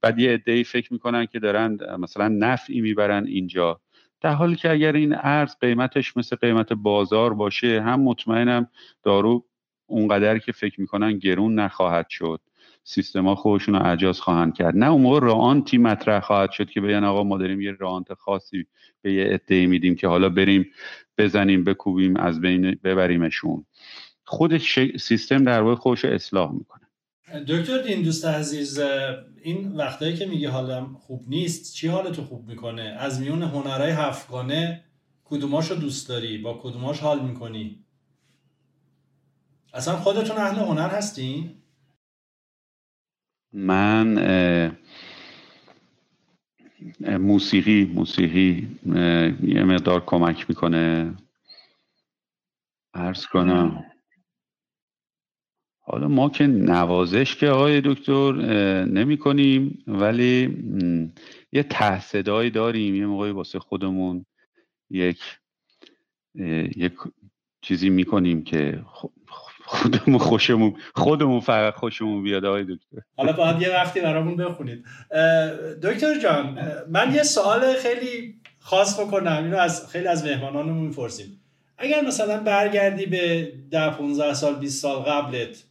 بعد یه عده فکر می‌کنن که دارن مثلا نفعی می‌برن اینجا. در حالی که اگر این ارز قیمتش مثل قیمت بازار باشه هم مطمئنم دارو اونقدر که فکر می‌کنن گرون نخواهد شد. سیستما خودشون رو اجاز خواهند کرد. نه اون موقع رانتی مطرح خواهد شد که بگن آقا ما داریم یه رانت خاصی به یه عده میدیم که حالا بریم بزنیم بکوبیم از بین ببریمشون. خود سیستم در واقع خودش اصلاح می‌کنه. دکتر دین دوست عزیز این وقتایی که میگه حالم خوب نیست چی حالتو خوب می‌کنه؟ از میون هنرهای هفتگانه کدوماشو دوست داری؟ با کدوماش حال می‌کنی؟ اصلا خودتون اهل هنر هستین؟ من موسیقی موسیقی یه مقدار کمک می‌کنه. ارز کنم. حالا ما که نوازش که آقای دکتر نمی کنیم ولی یه تحصدایی داریم یه موقعی واسه خودمون یک یک چیزی می‌کنیم که خودمون خوشمون خودمون فقط خوشمون بیاد آقای دکتر. حالا باید یه وقتی برامون بخونید. دکتر جان من یه سوال خیلی خاص بکنم. اینو از خیلی از مهمانانمون می‌پرسیم. اگر مثلا برگردی به ده 15 سال 20 سال قبلت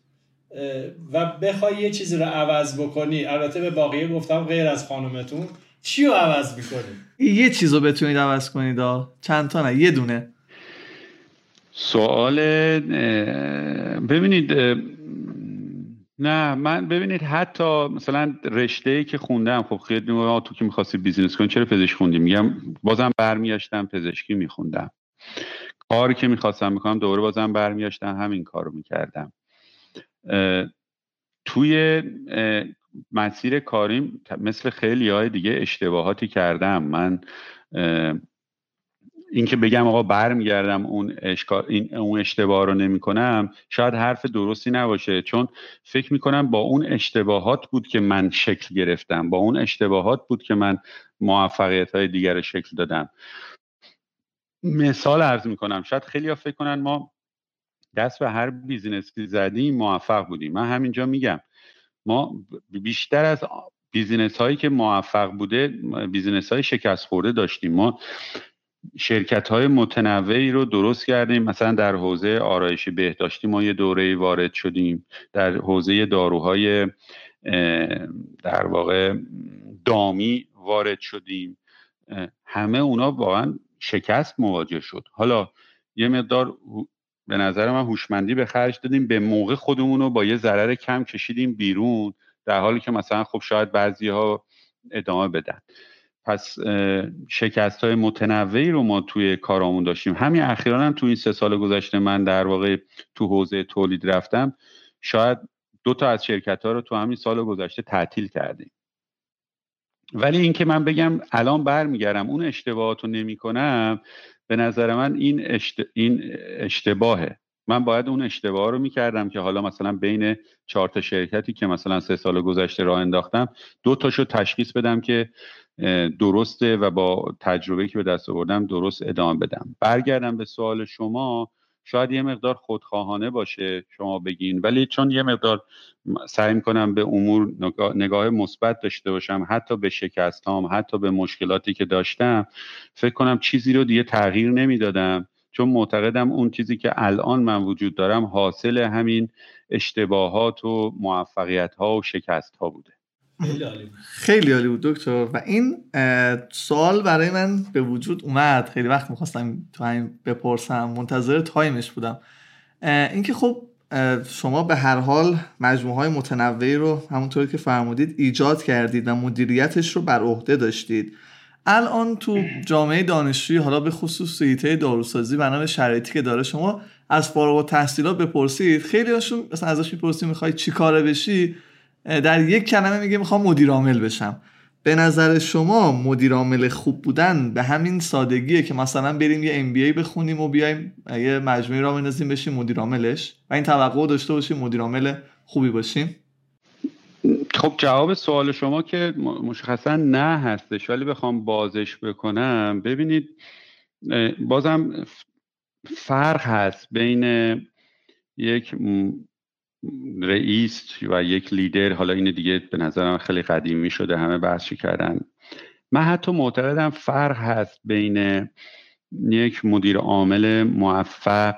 و بخوای یه چیزی رو عوض بکنی البته به باقیه گفتم غیر از خانومتون چی رو عوض می‌کنی؟ یه چیز رو بتونید عوض کنید چند تا نه یه دونه. سوال ببینید نه من ببینید حتی مثلا رشته ای که خوندم خب خیلی تو که می‌خواستی بیزینس کنی چرا پزشکی خوندی؟ میگم بازم برمیاشتم پزشکی میخوندم. کاری که می‌خواستم می‌کنم دوباره بازم برمیاشتم همین کار رو می‌کردم توی مسیر کاریم مثل خیلی های دیگه اشتباهاتی کردم. من اینکه بگم آقا برمیگردم اون اشکار این اون اشتباه رو نمی کنم شاید حرف درستی نباشه. چون فکر می‌کنم با اون اشتباهات بود که من شکل گرفتم. با اون اشتباهات بود که من موفقیت های دیگر شکل دادم. مثال عرض می‌کنم. شاید خیلی ها فکر کنن ما دست به هر business ی زدیم موفق بودیم. من همینجا میگم. ما بیشتر از business هایی که موفق بوده بیزینس های شکست خورده داشتیم. ما شرکت های متنوعی رو درست کردیم. مثلا در حوزه آرایشی بهداشتی ما یه دوره وارد شدیم. در حوزه داروهای در واقع دامی وارد شدیم. همه اونا واقعا شکست مواجه شد. حالا یه مقدار به نظر من هوشمندی به خرج دادیم. به موقع خودمون رو با یه ضرر کم کشیدیم بیرون در حالی که مثلا خب شاید بعضی ها ادامه بدن. پس شکست های متنوعی رو ما توی کارامون داشتیم. همین اخیرا هم تو این سه سال گذشته من در واقع تو حوزه تولید رفتم شاید دو تا از شرکت ها رو تو همین سال گذشته تعطیل کردیم. ولی اینکه من بگم الان برمیگردم اون اشتباهات رو نمی کنم به نظر من این, این اشتباهه. من باید اون اشتباه رو می‌کردم که حالا مثلا بین چهار تا شرکتی که مثلا سه سال گذشته راه انداختم دو تاشو تشخیص بدم که درسته و با تجربه که به دست آوردم درست ادامه بدم. برگردم به سوال شما شاید یه مقدار خودخواهانه باشه شما بگین ولی چون یه مقدار سعی می‌کنم به امور نگاه مثبت داشته باشم حتی به شکستام حتی به مشکلاتی که داشتم فکر کنم چیزی رو دیگه تغییر نمی‌دادم. چون معتقدم اون چیزی که الان من وجود دارم حاصل همین اشتباهات و موفقیت ها و شکست ها بوده. خیلی عالی بود. دکتر. و این سوال برای من به وجود اومد. خیلی وقت می‌خواستم تو همین بپرسم. منتظر تایمش بودم. اینکه خب شما به هر حال مجموعه های متنوعی رو همونطوری که فرمودید ایجاد کردید و مدیریتش رو بر عهده داشتید. الان تو جامعه دانشجویی حالا به خصوص سیته داروسازی بنا به شرایطی که داره شما از فارغ التحصیلات بپرسید. خیلی هاشون مثلا ازش می‌پرسید می‌خوای چی کاره بشی؟ در یک کلمه میگه می‌خوام مدیر عامل بشم. به نظر شما مدیر عامل خوب بودن به همین سادگیه که مثلا بریم یه ام بی بخونیم و بیایم یه مجموعه را بندازیم بشیم مدیر عاملش؟ و این توقع داشته باشیم مدیر عامل خوبی باشیم؟ خب جواب سوال شما که مشخصا نه هستش ولی بخوام بازش بکنم. ببینید بازم فرق هست بین یک رئیس و یک لیدر. حالا این دیگه به نظرم خیلی قدیمی شده همه بحثی کردن. من حتی معتقدم فرق هست بین یک مدیر عامل موفق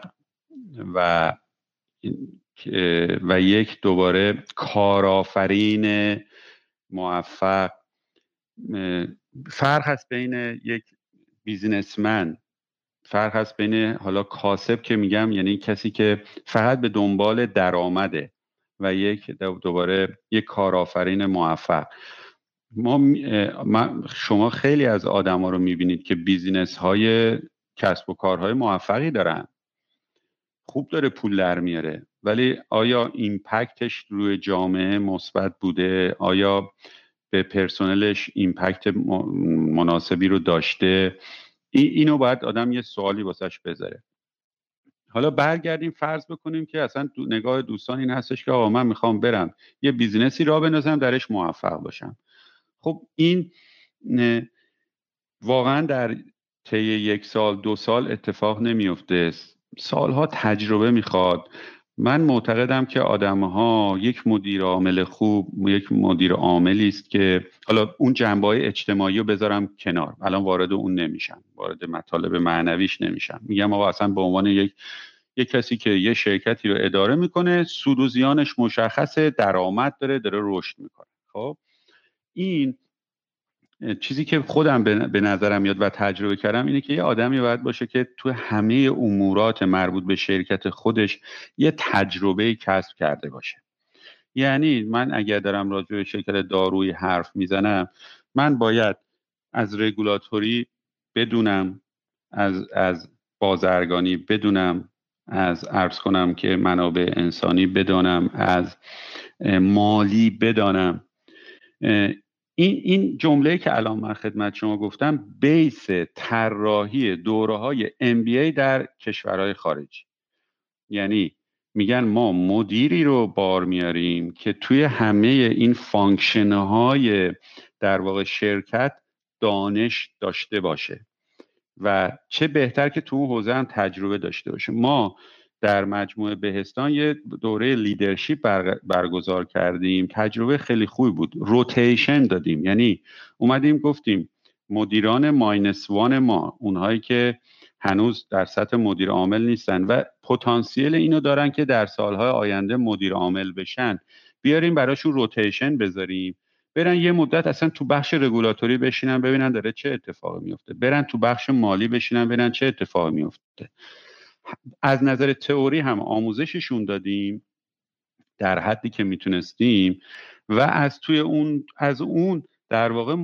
و و یک دوباره کارآفرین موفق فرق هست بین یک بیزینسمن فرق هست بین حالا کاسب که میگم یعنی کسی که فقط به دنبال درآمده و یک دوباره یک کارآفرین موفق. ما شما خیلی از آدما رو می‌بینید که بیزینس های کسب و کارهای موفقی دارن. خوب داره پول در میاره. ولی آیا impact ش روی جامعه مثبت بوده؟ آیا به پرسنلش impact مناسبی رو داشته؟ اینو باید آدم یه سوالی واسش بذاره. حالا برگردیم فرض بکنیم که اصلا نگاه دوستان این هستش که آقا من می‌خوام برم یه business ی راه بندازم درش موفق باشم. خب این واقعا در طی یک سال دو سال اتفاق نمیفته سالها تجربه می‌خواد. من معتقدم که آدم ها یک مدیر عامل خوب یک مدیر عاملی است که حالا اون جنبه های اجتماعی رو بذارم کنار. الان وارد اون نمیشم وارد مطالب معنویش نمیشم میگم آقا اصلا به عنوان یک یک کسی که یه شرکتی رو اداره می‌کنه سود و زیانش مشخصه درآمد داره داره رشد می‌کنه. خب؟ این چیزی که خودم به نظرم میاد و تجربه کردم اینه که یه آدمی باید باشه که تو همه امورات مربوط به شرکت خودش یه تجربه کسب کرده باشه. یعنی من اگر دارم راجع به شرکت دارویی حرف می‌زنم من باید از رگولاتوری بدونم از از بازرگانی بدونم از ارز کنم که منابع انسانی بدانم از مالی بدانم. این این جمله که الان من خدمت شما گفتم base طراحی دوره های MBA در کشورهای خارجی. یعنی میگن ما مدیری رو بار میاریم که توی همه این function های در واقع شرکت دانش داشته باشه و چه بهتر که تو اون حوزه هم تجربه داشته باشه. ما در مجموعه بهستان یه دوره leadership برگزار کردیم. تجربه خیلی خوبی بود. rotation دادیم. یعنی اومدیم گفتیم مدیران minus one ما اونهایی که هنوز در سطح مدیر عامل نیستن و پتانسیل اینو دارن که در سالهای آینده مدیر عامل بشن. بیاریم براشون rotation بذاریم. برن یه مدت اصلا تو بخش رگولاتوری بشینن ببینن داره چه اتفاقی میفته برن تو بخش مالی بشینن ببینن چه اتفاقی میفته از نظر تئوری هم آموزششون دادیم در حدی که می‌تونستیم و از توی اون از اون در واقع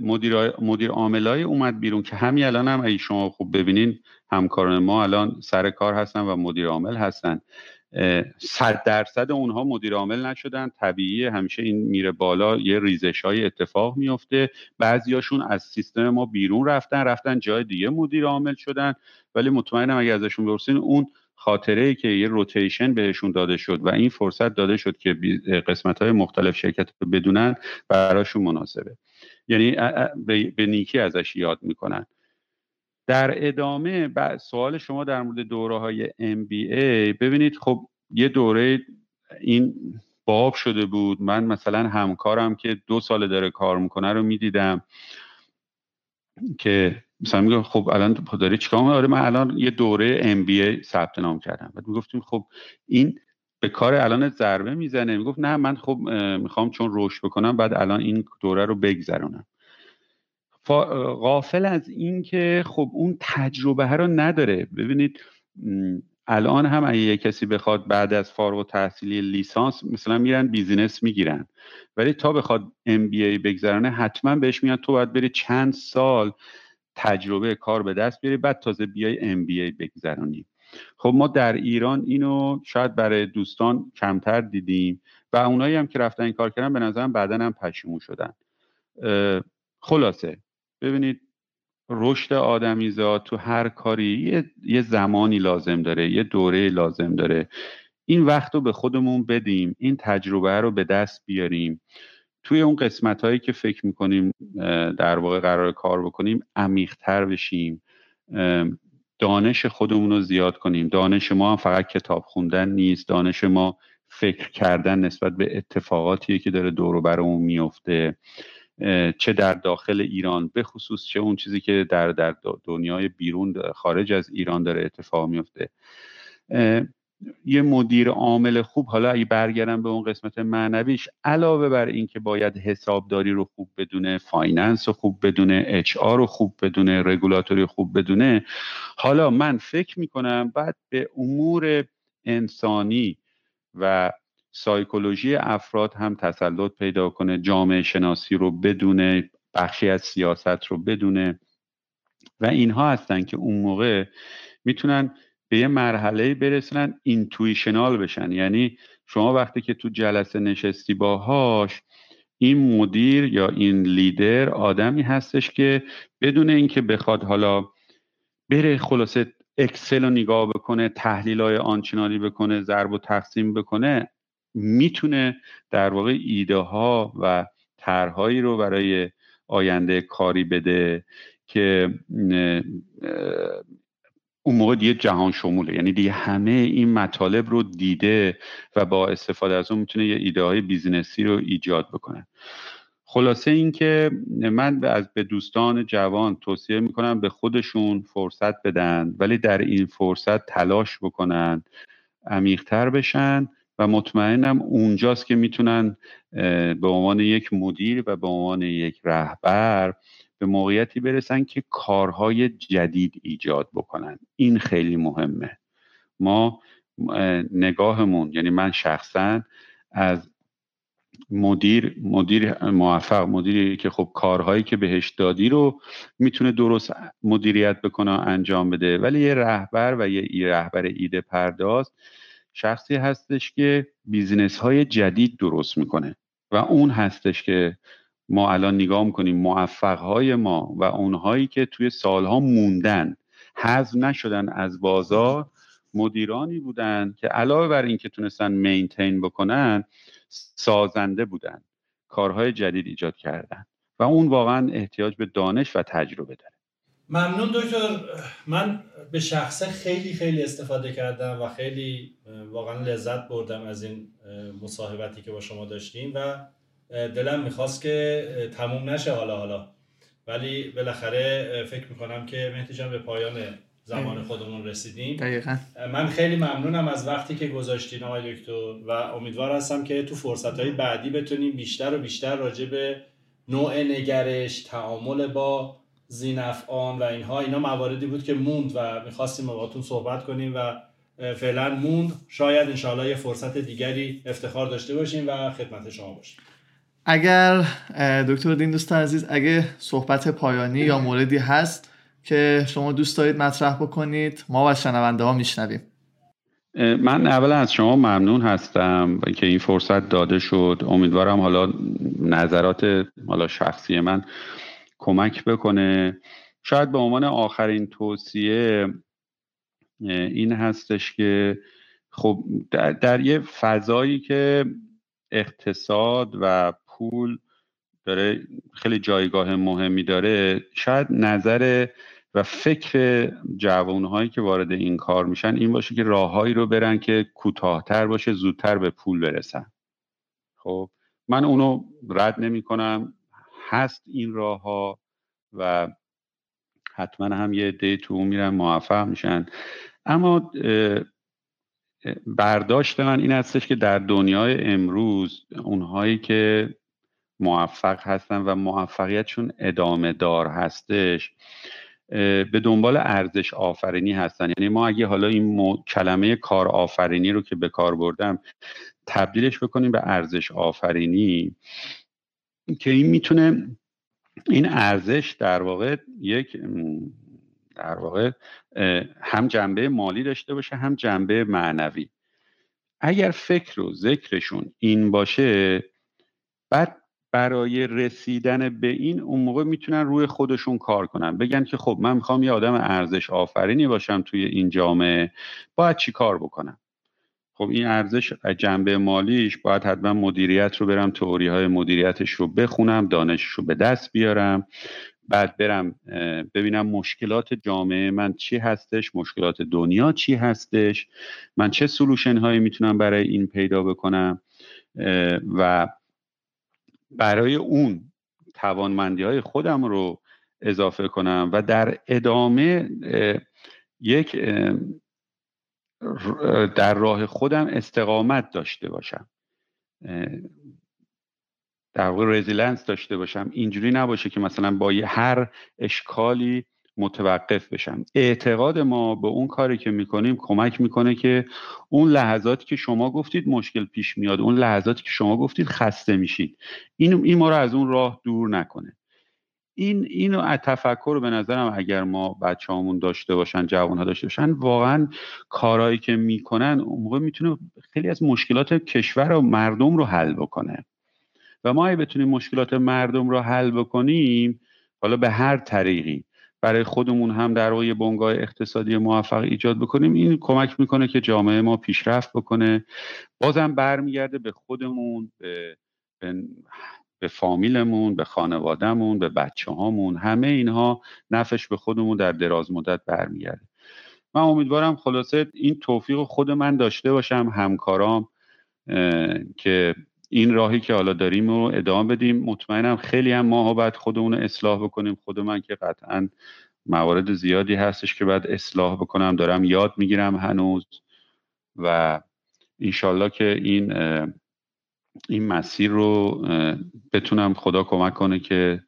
مدیر مدیر عاملای اومد بیرون که همین الان هم اگه شما خوب ببینین همکاران ما الان سر کار هستن و مدیر عامل هستن. صد درصد اونها مدیر عامل نشدن. طبیعی همیشه این میره بالا یه ریزش های اتفاق میفته بعضیاشون از سیستم ما بیرون رفتن رفتن جای دیگه مدیر عامل شدن. ولی مطمئنم اگه ازشون بپرسین اون خاطره ای که یه روتیشن بهشون داده شد و این فرصت داده شد که قسمت های مختلف شرکت رو بدونن براشون مناسبه. یعنی به نیکی ازش یاد می‌کنن. در ادامه سوال شما در مورد دوره های MBA ببینید خب یه دوره این باب شده بود. من مثلا همکارم که دو سال داره کار می‌کنه رو می‌دیدم که مثلا میگه خب الان داری چیکار آره من الان یه دوره MBA ثبت نام کردم. بعد می‌گفتیم خب این به کار الان ضربه می‌زنه. می‌گفت نه من خب می‌خوام چون رشد بکنم بعد الان این دوره رو بگذرونم. غافل از این که خب اون تجربه رو نداره. ببینید الان هم اگه یه کسی بخواد بعد از فارغ و تحصیلی لیسانس مثلا میرن بیزینس می‌گیرن. ولی تا بخواد ام بی ای بگذرانه حتما بهش میاد تو باید بری چند سال تجربه کار به دست بیاری بعد تازه بیای ام بی ای بگذرانی. خب ما در ایران اینو شاید برای دوستان کمتر دیدیم و اونایی هم که رفتن این کار کردن به نظرم بعدا هم پشیمون شدن. خلاصه. ببینید رشد آدمیزاد تو هر کاری یه،, زمانی لازم داره یه دوره لازم داره. این وقت رو به خودمون بدیم این تجربه رو به دست بیاریم. توی اون قسمت هایی که فکر می‌کنیم در واقع قرار کار بکنیم عمیقتر بشیم. دانش خودمون رو زیاد کنیم. دانش ما هم فقط کتاب خوندن نیست. دانش ما فکر کردن نسبت به اتفاقاتی که داره دور برامون میفته چه در داخل ایران به خصوص چه اون چیزی که در در دنیای بیرون خارج از ایران داره اتفاق میفته. یه مدیر عامل خوب حالا اگه برگردم به اون قسمت معنویش علاوه بر اینکه باید حسابداری رو خوب بدونه finance رو خوب بدونه HR رو خوب بدونه رگولاتوری خوب بدونه حالا من فکر می‌کنم بعد به امور انسانی و سایکولوژی افراد هم تسلط پیدا کنه جامعه شناسی رو بدونه بخشی از سیاست رو بدونه. و اینها هستن که اون موقع می‌تونن به یه مرحله برسنن اینتویشنال بشن. یعنی شما وقتی که تو جلسه نشستی باهاش این مدیر یا این لیدر آدمی هستش که بدون اینکه بخواد حالا بره خلاصه اکسل رو نگاه بکنه تحلیل های آنچنانی بکنه ضرب و تقسیم بکنه می‌تونه در واقع ایده ها و طرحهایی رو برای آینده کاری بده که اون موقع دیگه جهان شموله. یعنی دیگه همه این مطالب رو دیده و با استفاده از اون می‌تونه یه ایده های بیزینسی رو ایجاد بکنه. خلاصه اینکه من از به دوستان جوان توصیه می‌کنم به خودشون فرصت بدن ولی در این فرصت تلاش بکنن عمیقتر بشن و مطمئنم اونجاست که می‌تونن به عنوان یک مدیر و به عنوان یک رهبر به موقعیتی برسن که کارهای جدید ایجاد بکنن. این خیلی مهمه. ما نگاهمون یعنی من شخصا از مدیر مدیر موفق مدیری که خب کارهایی که بهش دادی رو می‌تونه درست مدیریت بکنه انجام بده. ولی یه رهبر و یه رهبر ایده پرداز شخصی هستش که بیزینس های جدید درست می‌کنه و اون هستش که ما الان نگاه می‌کنیم موفق های ما و اونهایی که توی سالها موندن حذف نشدن از بازار مدیرانی بودن که علاوه بر اینکه تونستن مینتین بکنن سازنده بودن کارهای جدید ایجاد کردن و اون واقعا احتیاج به دانش و تجربه داره. ممنون دکتر. من به شخصه خیلی خیلی استفاده کردم و خیلی واقعا لذت بردم از این مصاحبتی که با شما داشتیم و دلم می‌خواست که تموم نشه حالا حالا. ولی بالاخره فکر می‌کنم که مهدی جان به پایان زمان خودمون رسیدیم. دقیقا. من خیلی ممنونم از وقتی که گذاشتین آقای دکتر و امیدوار هستم که تو فرصت بعدی بتونیم بیشتر و بیشتر راجع به نوع نگرش تعامل با زینفعان و اینها اینا مواردی بود که موند و می‌خواستیم باهاتون صحبت کنیم و فعلا موند. شاید انشاءالله یه فرصت دیگری افتخار داشته باشیم و خدمت شما باشیم. اگر دکتر دین دوست عزیز اگه صحبت پایانی یا موردی هست که شما دوست دارید مطرح بکنید ما و شنونده ها میشنویم من اولا از شما ممنون هستم که این فرصت داده شد. امیدوارم حالا نظرات حالا شخصی من کمک بکنه. شاید به عنوان آخرین توصیه این هستش که خب در, در یه فضایی که اقتصاد و پول داره خیلی جایگاه مهمی داره شاید نظر و فکر جوانهایی که وارد این کار میشن این باشه که راههایی رو برن که کوتاهتر باشه زودتر به پول برسن. خب من اونو رد نمی کنم هست این راه ها و حتما هم یه دی تو میرن موفق میشن. اما برداشت من این هستش که در دنیای امروز اونهایی که موفق هستن و موفقیتشون ادامه دار هستش به دنبال ارزش آفرینی هستن. یعنی ما اگه حالا این کلمه کار آفرینی رو که به کار بردم تبدیلش بکنیم به ارزش آفرینی. که این می‌تونه این ارزش در واقع یک در واقع هم جنبه مالی داشته باشه هم جنبه معنوی. اگر فکر و ذکرشون این باشه بعد برای رسیدن به این اون موقع می‌تونن روی خودشون کار کنن. بگن که خب من می‌خوام یه آدم ارزش آفرینی باشم توی این جامعه باید چی کار بکنم؟ خب این ارزش جنبه مالیش باید حتما مدیریت رو برم تئوری های مدیریتش رو بخونم دانشش رو به دست بیارم. بعد برم ببینم مشکلات جامعه من چی هستش مشکلات دنیا چی هستش من چه سلوشن هایی می‌تونم برای این پیدا بکنم و برای اون توانمندی های خودم رو اضافه کنم. و در ادامه یک در راه خودم استقامت داشته باشم. در واقع رزیلنس داشته باشم. اینجوری نباشه که مثلا با هر اشکالی متوقف بشم. اعتقاد ما به اون کاری که می‌کنیم کمک می‌کنه که اون لحظاتی که شما گفتید مشکل پیش میاد اون لحظاتی که شما گفتید خسته میشید. این این ما رو از اون راه دور نکنه. این اینو تفکر به نظرم اگر ما بچه‌هامون داشته باشن جوان ها داشته باشن واقعا کارهایی که می‌کنن اون موقع می‌تونه خیلی از مشکلات کشور و مردم رو حل بکنه. و ما اگه بتونیم مشکلات مردم رو حل بکنیم حالا به هر طریقی برای خودمون هم در واقع بنگاه اقتصادی موفق ایجاد بکنیم این کمک می‌کنه که جامعه ما پیشرفت بکنه. بازم برمیگرده به خودمون به, فامیلمون به خانوادهمون به بچه هامون همه اینها نفش به خودمون در دراز مدت برمیگرده. من امیدوارم خلاصه این توفیق خود من داشته باشم همکارام که این راهی که حالا داریم رو ادامه بدیم. مطمئنم خیلی هم ماها باید خودمون اصلاح بکنیم. خود من که قطعا موارد زیادی هستش که باید اصلاح بکنم. دارم یاد می‌گیرم هنوز و انشالله که این این مسیر رو بتونم خدا کمک کنه که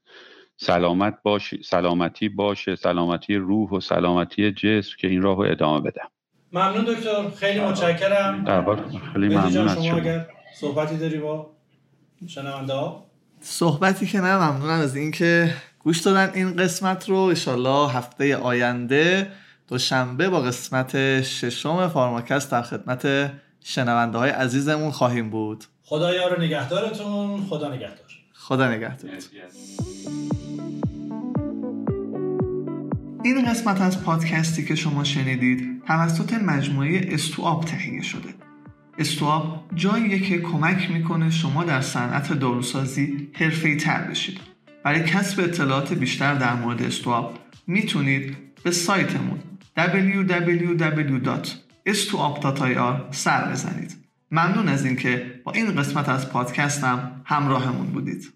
سلامت باشه سلامتی باشه سلامتی روح و سلامتی جسم که این راه رو ادامه بدم. ممنون دکتر. خیلی متشکرم. خیلی ممنون از شما. صحبتی داری با شنونده ها؟ صحبتی که نه ممنونم از اینکه گوش دادن این قسمت رو. انشالله هفته آینده دوشنبه با قسمت ششم فارماکست در خدمت شنونده های عزیزمون خواهیم بود. خدا یار نگهدارتون خدا نگهدار. خدا نگهدار. این قسمت از پادکستی که شما شنیدید توسط مجموعه استواب تهیه شده. استواب جاییه که کمک می‌کنه شما در صنعت داروسازی حرفه‌ای تر بشید. برای کسب اطلاعات بیشتر در مورد استواب می‌تونید به سایتمون www.s2up.ir سر بزنید. ممنون از اینکه با این قسمت از پادکستم همراهمون بودید.